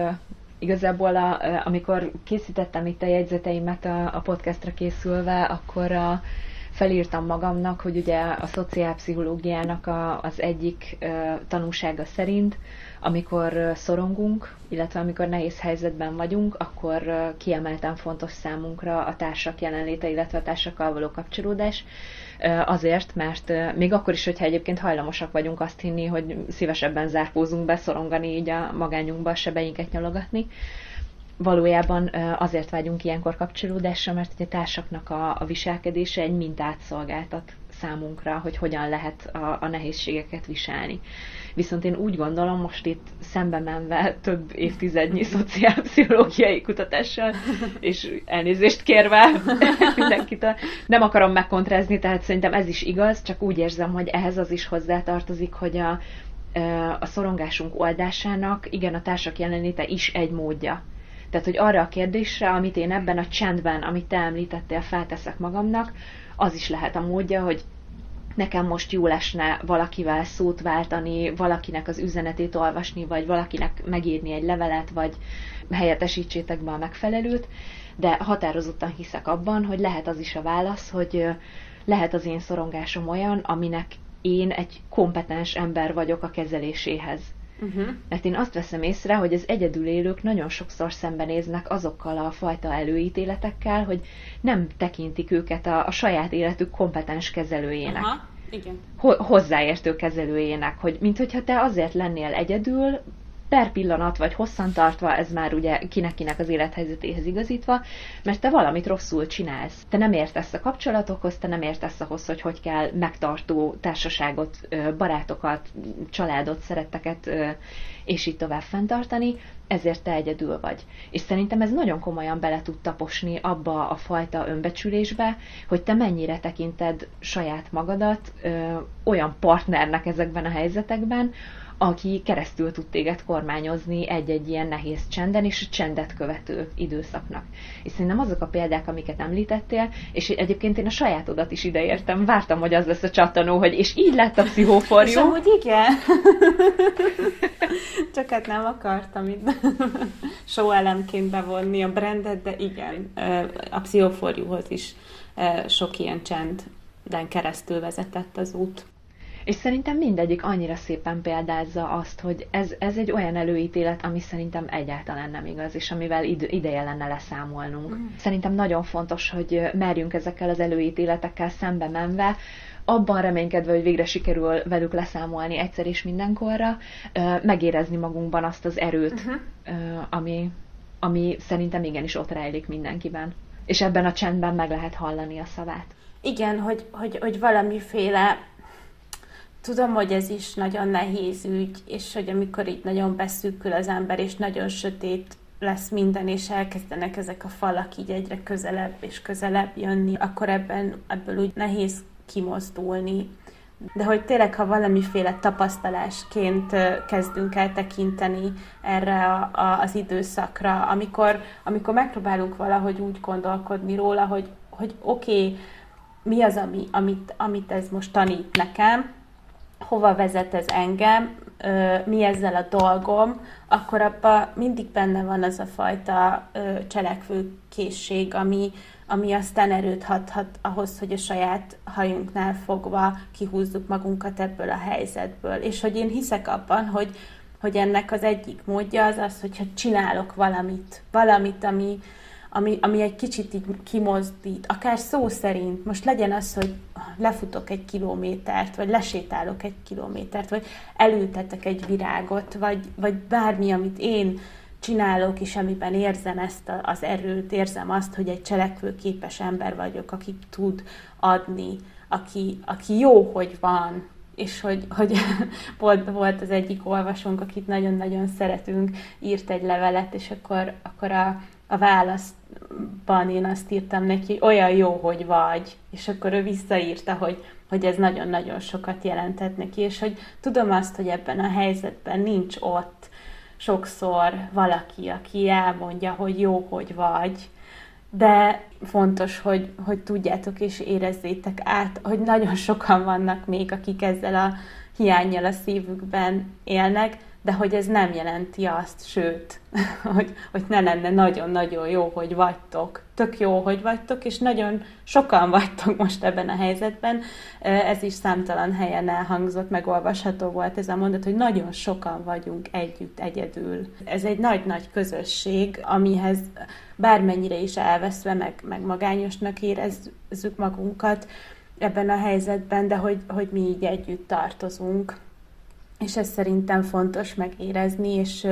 igazából a, amikor készítettem itt a jegyzeteimet a, a podcastra készülve, akkor a, felírtam magamnak, hogy ugye a szociálpszichológiának a, az egyik uh, tanúsága szerint, amikor szorongunk, illetve amikor nehéz helyzetben vagyunk, akkor kiemelten fontos számunkra a társak jelenléte, illetve a társakkal való kapcsolódás. Azért, mert még akkor is, hogyha egyébként hajlamosak vagyunk azt hinni, hogy szívesebben zárkózunk be, szorongani így a magányunkba, a sebeinket nyalogatni, valójában azért vágyunk ilyenkor kapcsolódásra, mert a társaknak a, a viselkedése egy mintát szolgáltat számunkra, hogy hogyan lehet a, a nehézségeket viselni. Viszont én úgy gondolom, most itt szembe menve több évtizednyi szociálpszichológiai kutatással, és elnézést kérve mindenkit, nem akarom megkontrázni, tehát szerintem ez is igaz, csak úgy érzem, hogy ehhez az is hozzátartozik, hogy a, a szorongásunk oldásának, igen, a társak jelenléte is egy módja. Tehát, hogy arra a kérdésre, amit én ebben a csendben, amit te említettél, felteszek magamnak, az is lehet a módja, hogy nekem most jó lesne valakivel szót váltani, valakinek az üzenetét olvasni, vagy valakinek megírni egy levelet, vagy helyettesítsétek be a megfelelőt, de határozottan hiszek abban, hogy lehet az is a válasz, hogy lehet az én szorongásom olyan, aminek én egy kompetens ember vagyok a kezeléséhez. Uh-huh. Mert én azt veszem észre, hogy az egyedül élők nagyon sokszor szembenéznek azokkal a fajta előítéletekkel, hogy nem tekintik őket a, a saját életük kompetens kezelőjének. Aha. Igen. Ho- hozzáértő kezelőjének, hogy minthogyha te azért lennél egyedül, per pillanat vagy hosszantartva, ez már ugye kinek-kinek az élethelyzetéhez igazítva, mert te valamit rosszul csinálsz. Te nem értesz a kapcsolatokhoz, te nem értesz ahhoz, hogy hogy kell megtartó társaságot, barátokat, családot, szeretteket, és így tovább fenntartani, ezért te egyedül vagy. És szerintem ez nagyon komolyan bele tud taposni abba a fajta önbecsülésbe, hogy te mennyire tekinted saját magadat ö, olyan partnernek ezekben a helyzetekben, aki keresztül tud téged kormányozni egy-egy ilyen nehéz csenden és csendet követő időszaknak. És szerintem azok a példák, amiket említettél, és egyébként én a sajátodat is ideértem, vártam, hogy az lesz a csattanó, hogy és így lett a pszichóforjú. És amúgy igen. Csak hát nem akartam itt show elemként bevonni a brandet, de igen, a pszichóforjúhoz is sok ilyen csenden keresztül vezetett az út. És szerintem mindegyik annyira szépen példázza azt, hogy ez, ez egy olyan előítélet, ami szerintem egyáltalán nem igaz, és amivel id- ideje lenne leszámolnunk. Mm. Szerintem nagyon fontos, hogy merjünk ezekkel az előítéletekkel szembe menve, abban reménykedve, hogy végre sikerül velük leszámolni egyszer és mindenkorra, megérezni magunkban azt az erőt, uh-huh. ami, ami szerintem igenis ott rejlik mindenkiben. És ebben a csendben meg lehet hallani a szavát. Igen, hogy, hogy, hogy valamiféle tudom, hogy ez is nagyon nehéz ügy, és hogy amikor így nagyon beszűkül az ember, és nagyon sötét lesz minden, és elkezdenek ezek a falak így egyre közelebb és közelebb jönni, akkor ebben, ebből úgy nehéz kimozdulni. De hogy tényleg, ha valamiféle tapasztalásként kezdünk el tekinteni erre a, a, az időszakra, amikor, amikor megpróbálunk valahogy úgy gondolkodni róla, hogy, hogy oké, okay, mi az, ami, amit, amit ez most tanít nekem, hova vezet ez engem, mi ezzel a dolgom, akkor abban mindig benne van az a fajta cselekvő készség, ami, ami aztán erőt hathat ahhoz, hogy a saját hajunknál fogva kihúzzuk magunkat ebből a helyzetből. És hogy én hiszek abban, hogy, hogy ennek az egyik módja az az, hogyha csinálok valamit, valamit, ami, ami, ami egy kicsit így kimozdít, akár szó szerint, most legyen az, hogy lefutok egy kilométert, vagy lesétálok egy kilométert, vagy elültetek egy virágot, vagy, vagy bármi, amit én csinálok, és amiben érzem ezt az erőt, érzem azt, hogy egy cselekvőképes ember vagyok, aki tud adni, aki, aki jó, hogy van, és hogy, hogy volt, volt az egyik olvasónk, akit nagyon-nagyon szeretünk, írt egy levelet, és akkor, akkor a, a válaszban én azt írtam neki, hogy olyan jó, hogy vagy, és akkor ő visszaírta, hogy, hogy ez nagyon-nagyon sokat jelentett neki, és hogy tudom azt, hogy ebben a helyzetben nincs ott sokszor valaki, aki elmondja, hogy jó, hogy vagy, de fontos, hogy, hogy tudjátok és érezzétek át, hogy nagyon sokan vannak még, akik ezzel a hiányjal a szívükben élnek, de hogy ez nem jelenti azt, sőt, hogy, hogy ne lenne nagyon-nagyon jó, hogy vagytok. Tök jó, hogy vagytok, és nagyon sokan vagytok most ebben a helyzetben. Ez is számtalan helyen elhangzott, megolvasható volt ez a mondat, hogy nagyon sokan vagyunk együtt, egyedül. Ez egy nagy-nagy közösség, amihez bármennyire is elveszve, meg, meg magányosnak érezzük magunkat ebben a helyzetben, de hogy, hogy mi így együtt tartozunk és ez szerintem fontos megérezni, és,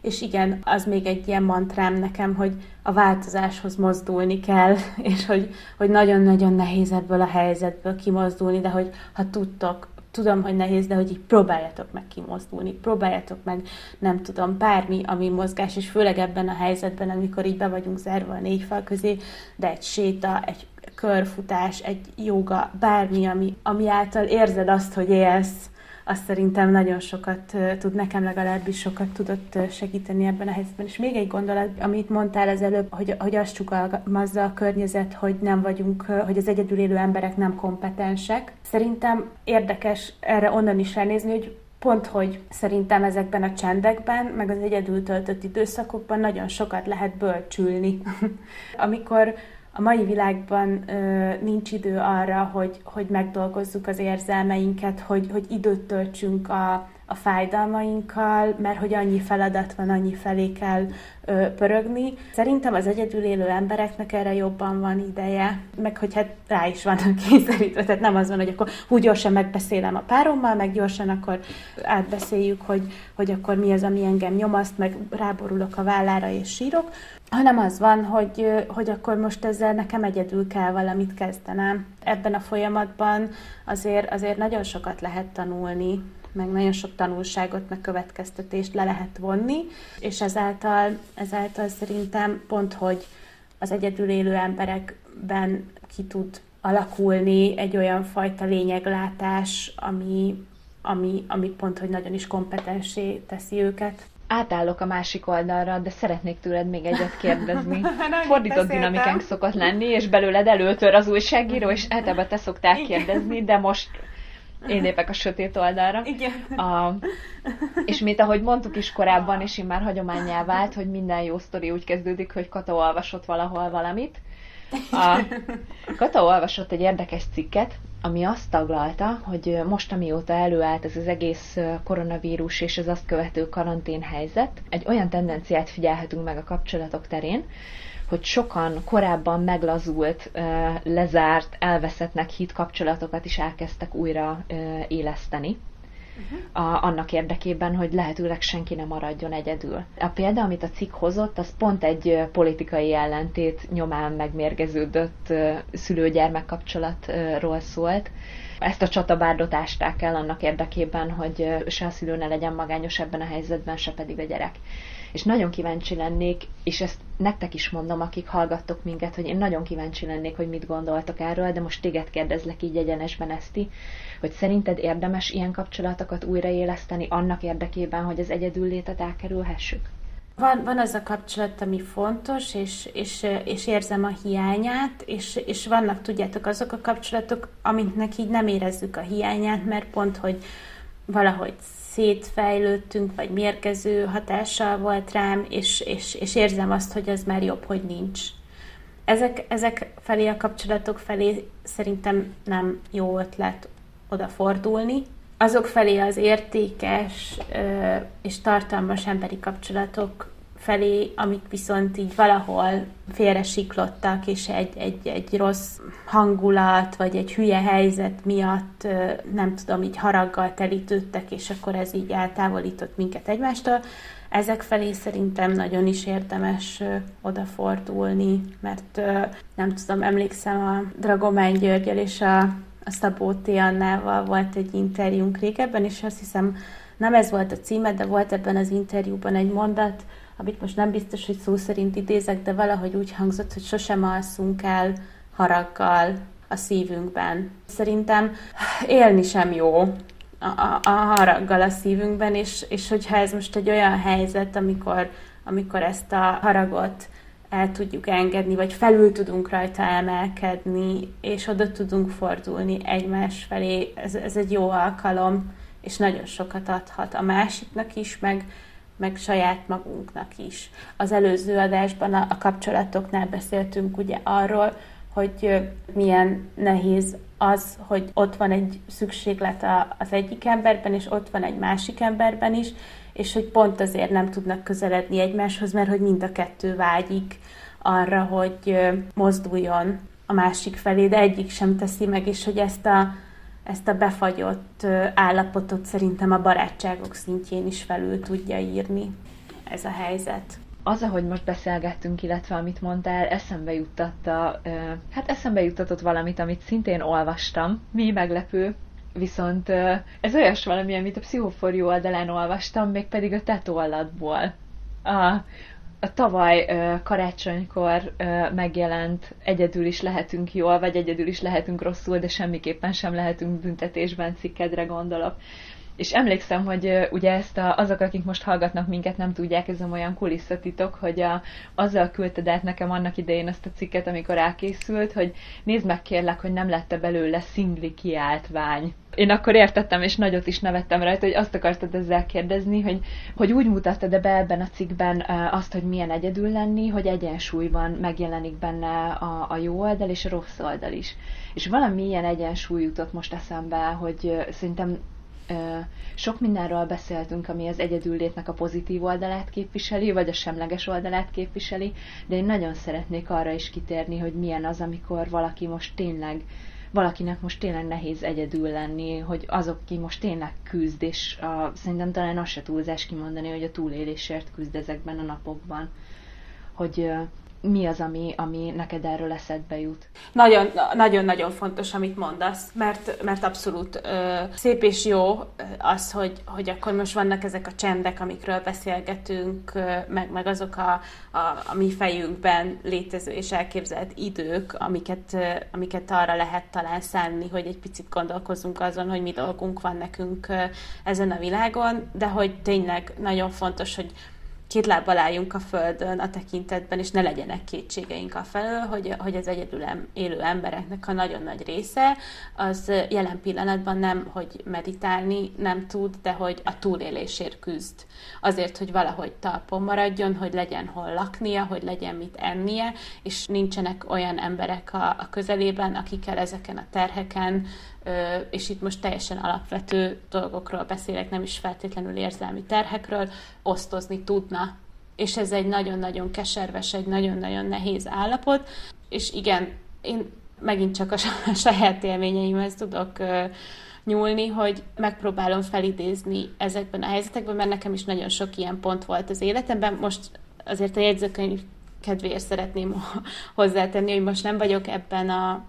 és igen, az még egy ilyen mantrám nekem, hogy a változáshoz mozdulni kell, és hogy, hogy nagyon-nagyon nehéz ebből a helyzetből kimozdulni, de hogy ha tudtok, tudom, hogy nehéz, de hogy így próbáljatok meg kimozdulni, próbáljatok meg, nem tudom, bármi, ami mozgás, és főleg ebben a helyzetben, amikor így be vagyunk zárva a négy fal közé, de egy séta, egy körfutás, egy joga, bármi, ami, ami által érzed azt, hogy élsz, azt szerintem nagyon sokat tud, nekem legalábbis sokat tudott segíteni ebben a helyzetben. És még egy gondolat, amit mondtál az előbb, hogy, hogy azt csugalmazza a környezet, hogy nem vagyunk, hogy az egyedül élő emberek nem kompetensek. Szerintem érdekes erre onnan is ránézni, hogy pont, hogy szerintem ezekben a csendekben, meg az egyedül töltött időszakokban nagyon sokat lehet bölcsülni. Amikor a mai világban ö, nincs idő arra, hogy, hogy megdolgozzuk az érzelmeinket, hogy, hogy időt töltsünk a, a fájdalmainkkal, mert hogy annyi feladat van, annyi felé kell ö, pörögni. Szerintem az egyedül élő embereknek erre jobban van ideje, meg hogy hát rá is vannak kényszerítve, tehát nem az van, hogy akkor úgy gyorsan megbeszélem a párommal, meg gyorsan akkor átbeszéljük, hogy, hogy akkor mi az, ami engem nyomaszt, meg ráborulok a vállára és sírok, hanem az van, hogy, hogy akkor most ezzel nekem egyedül kell valamit kezdenem. Ebben a folyamatban azért, azért nagyon sokat lehet tanulni, meg nagyon sok tanulságot, meg következtetést le lehet vonni, és ezáltal, ezáltal szerintem pont, hogy az egyedül élő emberekben ki tud alakulni egy olyan fajta lényeglátás, ami, ami, ami pont, hogy nagyon is kompetensé teszi őket. Átállok a másik oldalra, de szeretnék tőled még egyet kérdezni. Fordított dinamikánk szokott lenni, és belőled előtör az újságíró, és általában te szoktál kérdezni, de most én lépek a sötét oldalra. Igen. A, és mint ahogy mondtuk is korábban, és én már hagyományá vált, hogy minden jó sztori úgy kezdődik, hogy Kata olvasott valahol valamit. A, Kata olvasott egy érdekes cikket, ami azt taglalta, hogy most, amióta előállt ez az egész koronavírus és az azt követő karantén helyzet, egy olyan tendenciát figyelhetünk meg a kapcsolatok terén, hogy sokan korábban meglazult, lezárt, elveszettnek hit kapcsolatokat is elkezdtek újra éleszteni. a, annak érdekében, hogy lehetőleg senki ne maradjon egyedül. A példa, amit a cikk hozott, az pont egy politikai ellentét nyomán megmérgeződött szülő-gyermek kapcsolatról szólt. Ezt a csatabárdot ásták el annak érdekében, hogy se a szülő ne legyen magányos ebben a helyzetben, se pedig a gyerek és nagyon kíváncsi lennék, és ezt nektek is mondom, akik hallgattok minket, hogy én nagyon kíváncsi lennék, hogy mit gondoltok erről, de most téged kérdezlek így egyenesben, Eszti, hogy szerinted érdemes ilyen kapcsolatokat újraéleszteni annak érdekében, hogy az egyedüllétet elkerülhessük? Van, van az a kapcsolat, ami fontos, és, és, és érzem a hiányát, és, és vannak, tudjátok, azok a kapcsolatok, amiknek így nem érezzük a hiányát, mert pont, hogy valahogy szétfejlődtünk, vagy mérgező hatással volt rám, és, és, és érzem azt, hogy ez már jobb, hogy nincs. Ezek, ezek felé a kapcsolatok felé szerintem nem jó ötlet odafordulni. Azok felé az értékes és tartalmas emberi kapcsolatok felé, amik viszont így valahol félre siklottak, és egy, egy, egy rossz hangulat, vagy egy hülye helyzet miatt, nem tudom, így haraggal telítődtek, és akkor ez így eltávolított minket egymástól. Ezek felé szerintem nagyon is érdemes odafordulni, mert nem tudom, emlékszem a Dragomány Györgyel és a, a Szabó. Annával volt egy interjúnk régebben, és azt hiszem, nem ez volt a címe, de volt ebben az interjúban egy mondat, amit most nem biztos, hogy szó szerint idézek, de valahogy úgy hangzott, hogy sosem alszunk el haraggal a szívünkben. Szerintem élni sem jó a, a, haraggal a szívünkben, és, és hogyha ez most egy olyan helyzet, amikor, amikor ezt a haragot el tudjuk engedni, vagy felül tudunk rajta emelkedni, és oda tudunk fordulni egymás felé, ez, ez egy jó alkalom, és nagyon sokat adhat a másiknak is, meg, meg saját magunknak is. Az előző adásban a, kapcsolatoknál beszéltünk ugye arról, hogy milyen nehéz az, hogy ott van egy szükséglet az egyik emberben, és ott van egy másik emberben is, és hogy pont azért nem tudnak közeledni egymáshoz, mert hogy mind a kettő vágyik arra, hogy mozduljon a másik felé, de egyik sem teszi meg, és hogy ezt a ezt a befagyott állapotot szerintem a barátságok szintjén is felül tudja írni ez a helyzet. Az, ahogy most beszélgettünk, illetve amit mondtál, eszembe juttatta, hát eszembe juttatott valamit, amit szintén olvastam, mi meglepő, viszont ez olyas valami, amit a Pszichoforjú oldalán olvastam, mégpedig a te tolladból. A, a tavaly karácsonykor megjelent Egyedül is lehetünk jól, vagy Egyedül is lehetünk rosszul, de semmiképpen sem lehetünk büntetésben cikkedre gondolok. És emlékszem, hogy ugye ezt a, azok, akik most hallgatnak minket, nem tudják, ez olyan kulisszatitok, hogy a, azzal küldted át nekem annak idején ezt a cikket, amikor elkészült, hogy nézd meg kérlek, hogy nem lette belőle szingli kiáltvány. Én akkor értettem, és nagyot is nevettem rajta, hogy azt akartad ezzel kérdezni, hogy, hogy úgy mutattad-e be ebben a cikkben azt, hogy milyen egyedül lenni, hogy egyensúly van, megjelenik benne a, a jó oldal és a rossz oldal is. És valami ilyen egyensúly jutott most eszembe, hogy szerintem sok mindenről beszéltünk, ami az egyedüllétnek a pozitív oldalát képviseli, vagy a semleges oldalát képviseli, de én nagyon szeretnék arra is kitérni, hogy milyen az, amikor valaki most tényleg valakinek most tényleg nehéz egyedül lenni, hogy azok, ki most tényleg küzd, és a, szerintem talán az se túlzás kimondani, hogy a túlélésért küzd ezekben a napokban. Hogy mi az, ami, ami neked erről eszedbe jut? Nagyon-nagyon fontos, amit mondasz, mert, mert abszolút ö, szép és jó az, hogy, hogy akkor most vannak ezek a csendek, amikről beszélgetünk, meg, meg azok a, a, a mi fejünkben létező és elképzelt idők, amiket, amiket arra lehet talán szánni, hogy egy picit gondolkozunk azon, hogy mi dolgunk van nekünk ezen a világon, de hogy tényleg nagyon fontos, hogy két lábbal álljunk a földön a tekintetben, és ne legyenek kétségeink a felől, hogy, hogy az egyedül élő embereknek a nagyon nagy része az jelen pillanatban nem, hogy meditálni nem tud, de hogy a túlélésért küzd. Azért, hogy valahogy talpon maradjon, hogy legyen hol laknia, hogy legyen mit ennie, és nincsenek olyan emberek a, a közelében, akikkel ezeken a terheken és itt most teljesen alapvető dolgokról beszélek, nem is feltétlenül érzelmi terhekről, osztozni tudna. És ez egy nagyon-nagyon keserves, egy nagyon-nagyon nehéz állapot, és igen, én megint csak a saját élményeimhez tudok nyúlni, hogy megpróbálom felidézni ezekben a helyzetekben, mert nekem is nagyon sok ilyen pont volt az életemben. Most azért a jegyzőkönyv kedvéért szeretném hozzátenni, hogy most nem vagyok ebben a,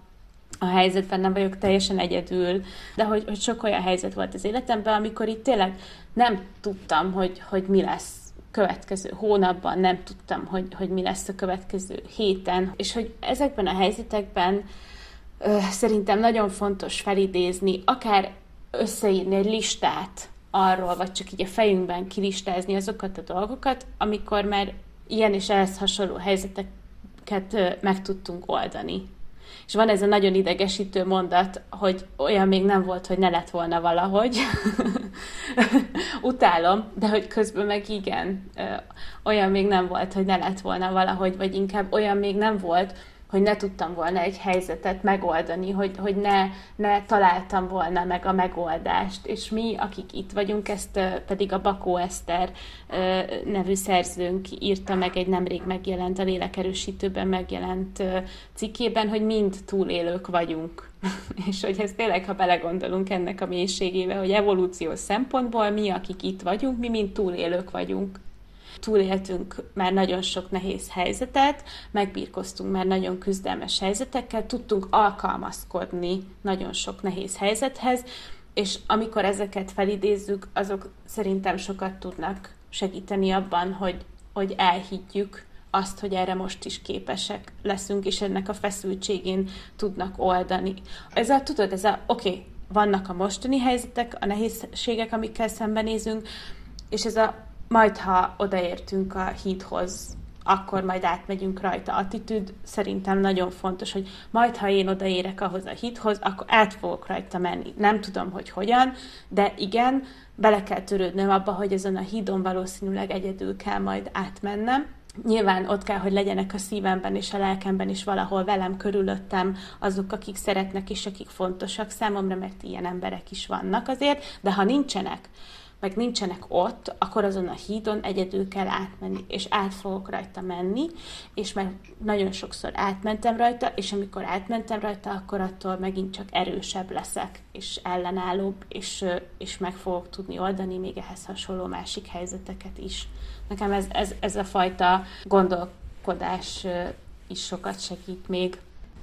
a helyzetben, nem vagyok teljesen egyedül, de hogy, hogy sok olyan helyzet volt az életemben, amikor itt tényleg nem tudtam, hogy, hogy mi lesz következő hónapban, nem tudtam, hogy, hogy mi lesz a következő héten, és hogy ezekben a helyzetekben ö, szerintem nagyon fontos felidézni, akár összeírni egy listát arról, vagy csak így a fejünkben kilistázni azokat a dolgokat, amikor már ilyen és ehhez hasonló helyzeteket meg tudtunk oldani. És van ez a nagyon idegesítő mondat, hogy olyan még nem volt, hogy ne lett volna valahogy. Utálom, de hogy közben meg igen, olyan még nem volt, hogy ne lett volna valahogy, vagy inkább olyan még nem volt, hogy ne tudtam volna egy helyzetet megoldani, hogy, hogy ne, ne találtam volna meg a megoldást. És mi, akik itt vagyunk, ezt pedig a Bakó Eszter nevű szerzőnk írta meg egy nemrég megjelent, a lélekerősítőben megjelent cikkében, hogy mind túlélők vagyunk. és hogy ez tényleg, ha belegondolunk ennek a mélységébe, hogy evolúciós szempontból mi, akik itt vagyunk, mi mind túlélők vagyunk túléltünk már nagyon sok nehéz helyzetet, megbírkoztunk már nagyon küzdelmes helyzetekkel, tudtunk alkalmazkodni nagyon sok nehéz helyzethez, és amikor ezeket felidézzük, azok szerintem sokat tudnak segíteni abban, hogy, hogy elhiggyük azt, hogy erre most is képesek leszünk, és ennek a feszültségén tudnak oldani. Ez a, tudod, ez a, oké, okay, vannak a mostani helyzetek, a nehézségek, amikkel szembenézünk, és ez a majd ha odaértünk a hídhoz, akkor majd átmegyünk rajta. Attitűd szerintem nagyon fontos, hogy majd ha én odaérek ahhoz a hídhoz, akkor át fogok rajta menni. Nem tudom, hogy hogyan, de igen, bele kell törődnöm abba, hogy ezen a hídon valószínűleg egyedül kell majd átmennem. Nyilván ott kell, hogy legyenek a szívemben és a lelkemben is valahol velem körülöttem azok, akik szeretnek és akik fontosak számomra, mert ilyen emberek is vannak azért, de ha nincsenek, meg nincsenek ott, akkor azon a hídon egyedül kell átmenni, és át fogok rajta menni, és mert nagyon sokszor átmentem rajta, és amikor átmentem rajta, akkor attól megint csak erősebb leszek, és ellenállóbb, és, és meg fogok tudni oldani még ehhez hasonló másik helyzeteket is. Nekem ez, ez, ez a fajta gondolkodás is sokat segít még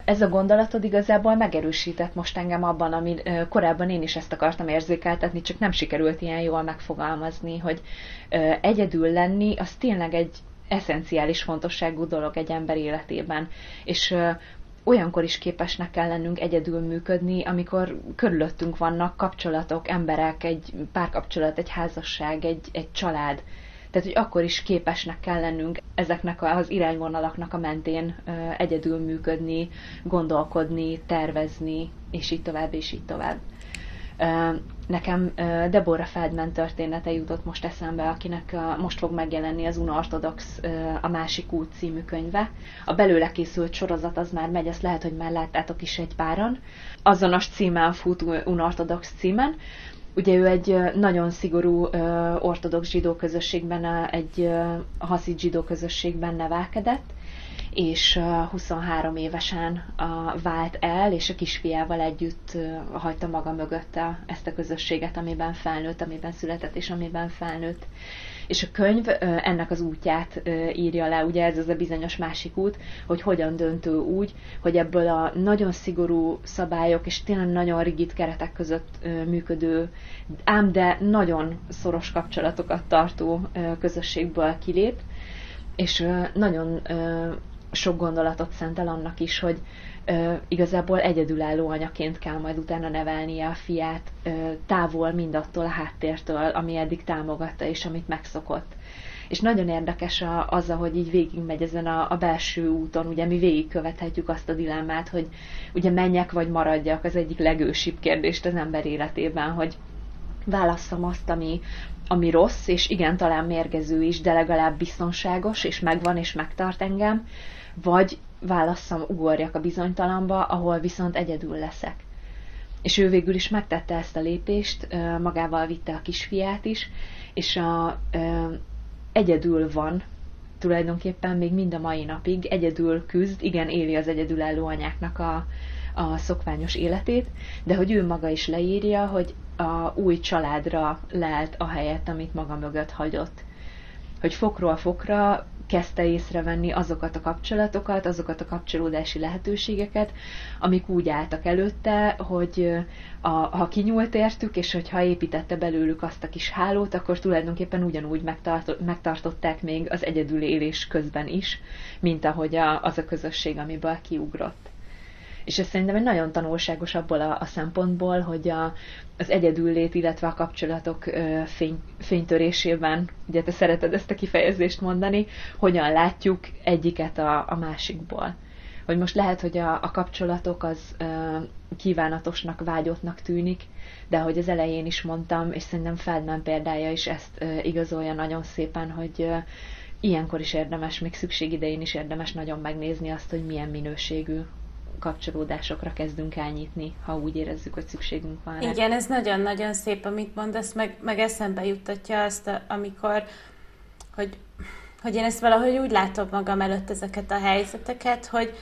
ez a gondolatod igazából megerősített most engem abban, ami korábban én is ezt akartam érzékeltetni, csak nem sikerült ilyen jól megfogalmazni, hogy egyedül lenni, az tényleg egy eszenciális fontosságú dolog egy ember életében. És olyankor is képesnek kell lennünk egyedül működni, amikor körülöttünk vannak kapcsolatok, emberek, egy párkapcsolat, egy házasság, egy, egy család tehát, hogy akkor is képesnek kell lennünk ezeknek az irányvonalaknak a mentén egyedül működni, gondolkodni, tervezni, és így tovább, és így tovább. Nekem Deborah Feldman története jutott most eszembe, akinek most fog megjelenni az Unorthodox a másik út című könyve. A belőle készült sorozat az már megy, ezt lehet, hogy már láttátok is egy páran. Azonos címen fut Unorthodox címen, Ugye ő egy nagyon szigorú ortodox zsidó közösségben, egy haszid zsidó közösségben nevelkedett, és 23 évesen vált el, és a kisfiával együtt hagyta maga mögött ezt a közösséget, amiben felnőtt, amiben született, és amiben felnőtt és a könyv ennek az útját írja le, ugye ez az a bizonyos másik út, hogy hogyan döntő úgy, hogy ebből a nagyon szigorú szabályok és tényleg nagyon rigid keretek között működő, ám de nagyon szoros kapcsolatokat tartó közösségből kilép, és nagyon sok gondolatot szentel annak is, hogy ö, igazából egyedülálló anyaként kell majd utána nevelnie a fiát, ö, távol mindattól a háttértől, ami eddig támogatta és amit megszokott. És nagyon érdekes a, az, hogy így végigmegy ezen a, a belső úton, ugye mi végigkövethetjük azt a dilemmát, hogy ugye menjek vagy maradjak, az egyik legősibb kérdést az ember életében, hogy válasszam azt, ami, ami rossz, és igen, talán mérgező is, de legalább biztonságos, és megvan, és megtart engem, vagy válasszam, ugorjak a bizonytalanba, ahol viszont egyedül leszek. És ő végül is megtette ezt a lépést, magával vitte a kisfiát is, és a, egyedül van, tulajdonképpen még mind a mai napig, egyedül küzd, igen, éli az egyedülálló anyáknak a, a szokványos életét, de hogy ő maga is leírja, hogy a új családra lelt a helyet, amit maga mögött hagyott. Hogy fokról fokra kezdte észrevenni azokat a kapcsolatokat, azokat a kapcsolódási lehetőségeket, amik úgy álltak előtte, hogy a, ha kinyúlt értük, és hogyha építette belőlük azt a kis hálót, akkor tulajdonképpen ugyanúgy megtartották még az egyedülélés közben is, mint ahogy a, az a közösség, amiből kiugrott. És ez szerintem egy nagyon tanulságos abból a, a szempontból, hogy a, az egyedüllét, illetve a kapcsolatok ö, fény, fénytörésében, ugye te szereted ezt a kifejezést mondani, hogyan látjuk egyiket a, a másikból. Hogy most lehet, hogy a, a kapcsolatok az ö, kívánatosnak, vágyottnak tűnik, de hogy az elején is mondtam, és szerintem Feldman példája is ezt ö, igazolja nagyon szépen, hogy ö, ilyenkor is érdemes, még szükség idején is érdemes nagyon megnézni azt, hogy milyen minőségű kapcsolódásokra kezdünk elnyitni, ha úgy érezzük, hogy szükségünk van. Igen, ez nagyon-nagyon szép, amit mondasz, meg, meg eszembe juttatja azt, amikor, hogy, hogy én ezt valahogy úgy látom magam előtt ezeket a helyzeteket, hogy,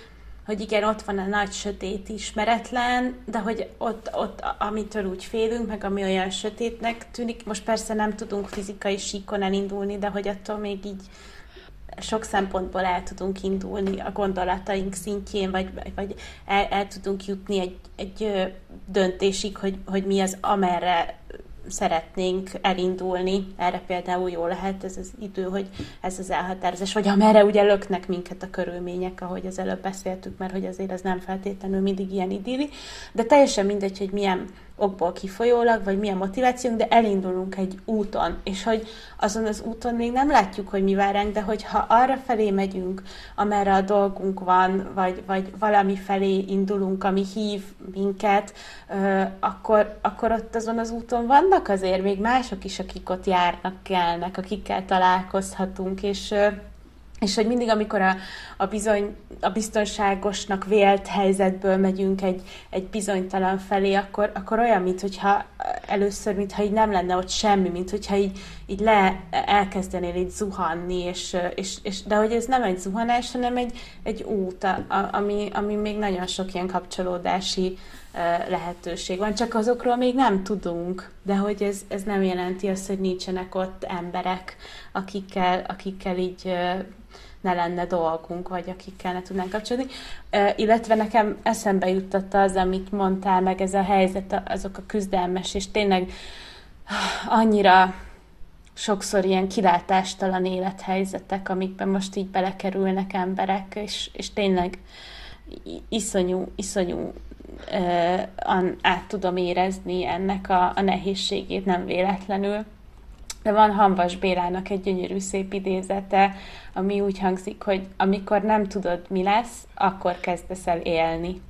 hogy igen, ott van a nagy sötét ismeretlen, de hogy ott, ott, amitől úgy félünk, meg ami olyan sötétnek tűnik, most persze nem tudunk fizikai síkon elindulni, de hogy attól még így sok szempontból el tudunk indulni a gondolataink szintjén, vagy, vagy el, el tudunk jutni egy, egy döntésig, hogy, hogy mi az, amerre szeretnénk elindulni. Erre például jó lehet ez az idő, hogy ez az elhatározás, vagy amerre ugye löknek minket a körülmények, ahogy az előbb beszéltük, mert hogy azért ez nem feltétlenül mindig ilyen idilli, de teljesen mindegy, hogy milyen okból kifolyólag, vagy milyen motivációnk, de elindulunk egy úton, és hogy azon az úton még nem látjuk, hogy mi vár ránk, de hogyha arra felé megyünk, amerre a dolgunk van, vagy, vagy valami felé indulunk, ami hív minket, akkor, akkor ott azon az úton vannak azért még mások is, akik ott járnak, kelnek, akikkel találkozhatunk, és és hogy mindig, amikor a, a, bizony, a biztonságosnak vélt helyzetből megyünk egy, egy bizonytalan felé, akkor, akkor olyan, mintha először, mintha így nem lenne ott semmi, mintha így, így le elkezdenél így zuhanni, és, és, és, de hogy ez nem egy zuhanás, hanem egy, egy út, a, ami, ami még nagyon sok ilyen kapcsolódási lehetőség van, csak azokról még nem tudunk, de hogy ez, ez nem jelenti azt, hogy nincsenek ott emberek, akikkel, akikkel így ne lenne dolgunk, vagy akikkel ne tudnánk kapcsolódni. Illetve nekem eszembe juttatta az, amit mondtál, meg ez a helyzet, azok a küzdelmes, és tényleg annyira sokszor ilyen kilátástalan élethelyzetek, amikben most így belekerülnek emberek, és, és tényleg iszonyú, iszonyú át tudom érezni ennek a, a nehézségét, nem véletlenül. De van Hanvas Bélának egy gyönyörű szép idézete, ami úgy hangzik, hogy amikor nem tudod, mi lesz, akkor kezdesz el élni.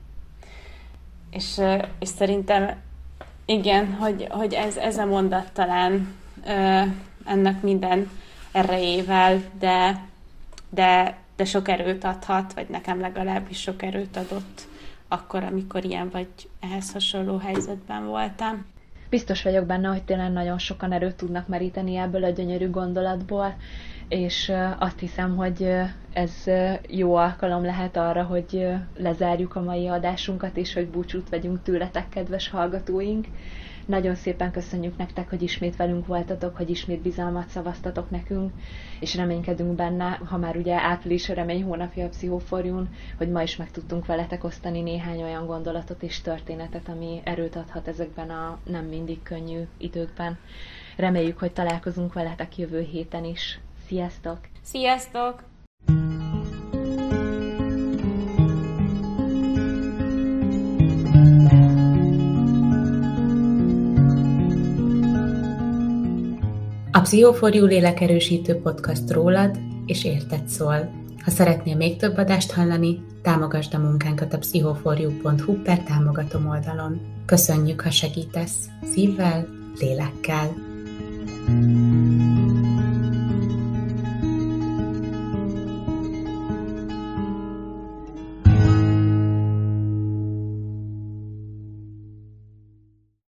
És, és szerintem igen, hogy, hogy ez, ez a mondat talán ö, ennek minden erejével, de, de, de sok erőt adhat, vagy nekem legalábbis sok erőt adott akkor, amikor ilyen vagy ehhez hasonló helyzetben voltam. Biztos vagyok benne, hogy tényleg nagyon sokan erőt tudnak meríteni ebből a gyönyörű gondolatból, és azt hiszem, hogy ez jó alkalom lehet arra, hogy lezárjuk a mai adásunkat, és hogy búcsút vegyünk tőletek, kedves hallgatóink. Nagyon szépen köszönjük nektek, hogy ismét velünk voltatok, hogy ismét bizalmat szavaztatok nekünk, és reménykedünk benne, ha már ugye április a remény hónapja a pszichóforjún, hogy ma is meg tudtunk veletek osztani néhány olyan gondolatot és történetet, ami erőt adhat ezekben a nem mindig könnyű időkben. Reméljük, hogy találkozunk veletek jövő héten is. Sziasztok! Sziasztok! A Pszichoforjú lélekerősítő podcast rólad és érted szól. Ha szeretnél még több adást hallani, támogasd a munkánkat a pszichoforjú.hu per támogatom oldalon. Köszönjük, ha segítesz szívvel, lélekkel. thank you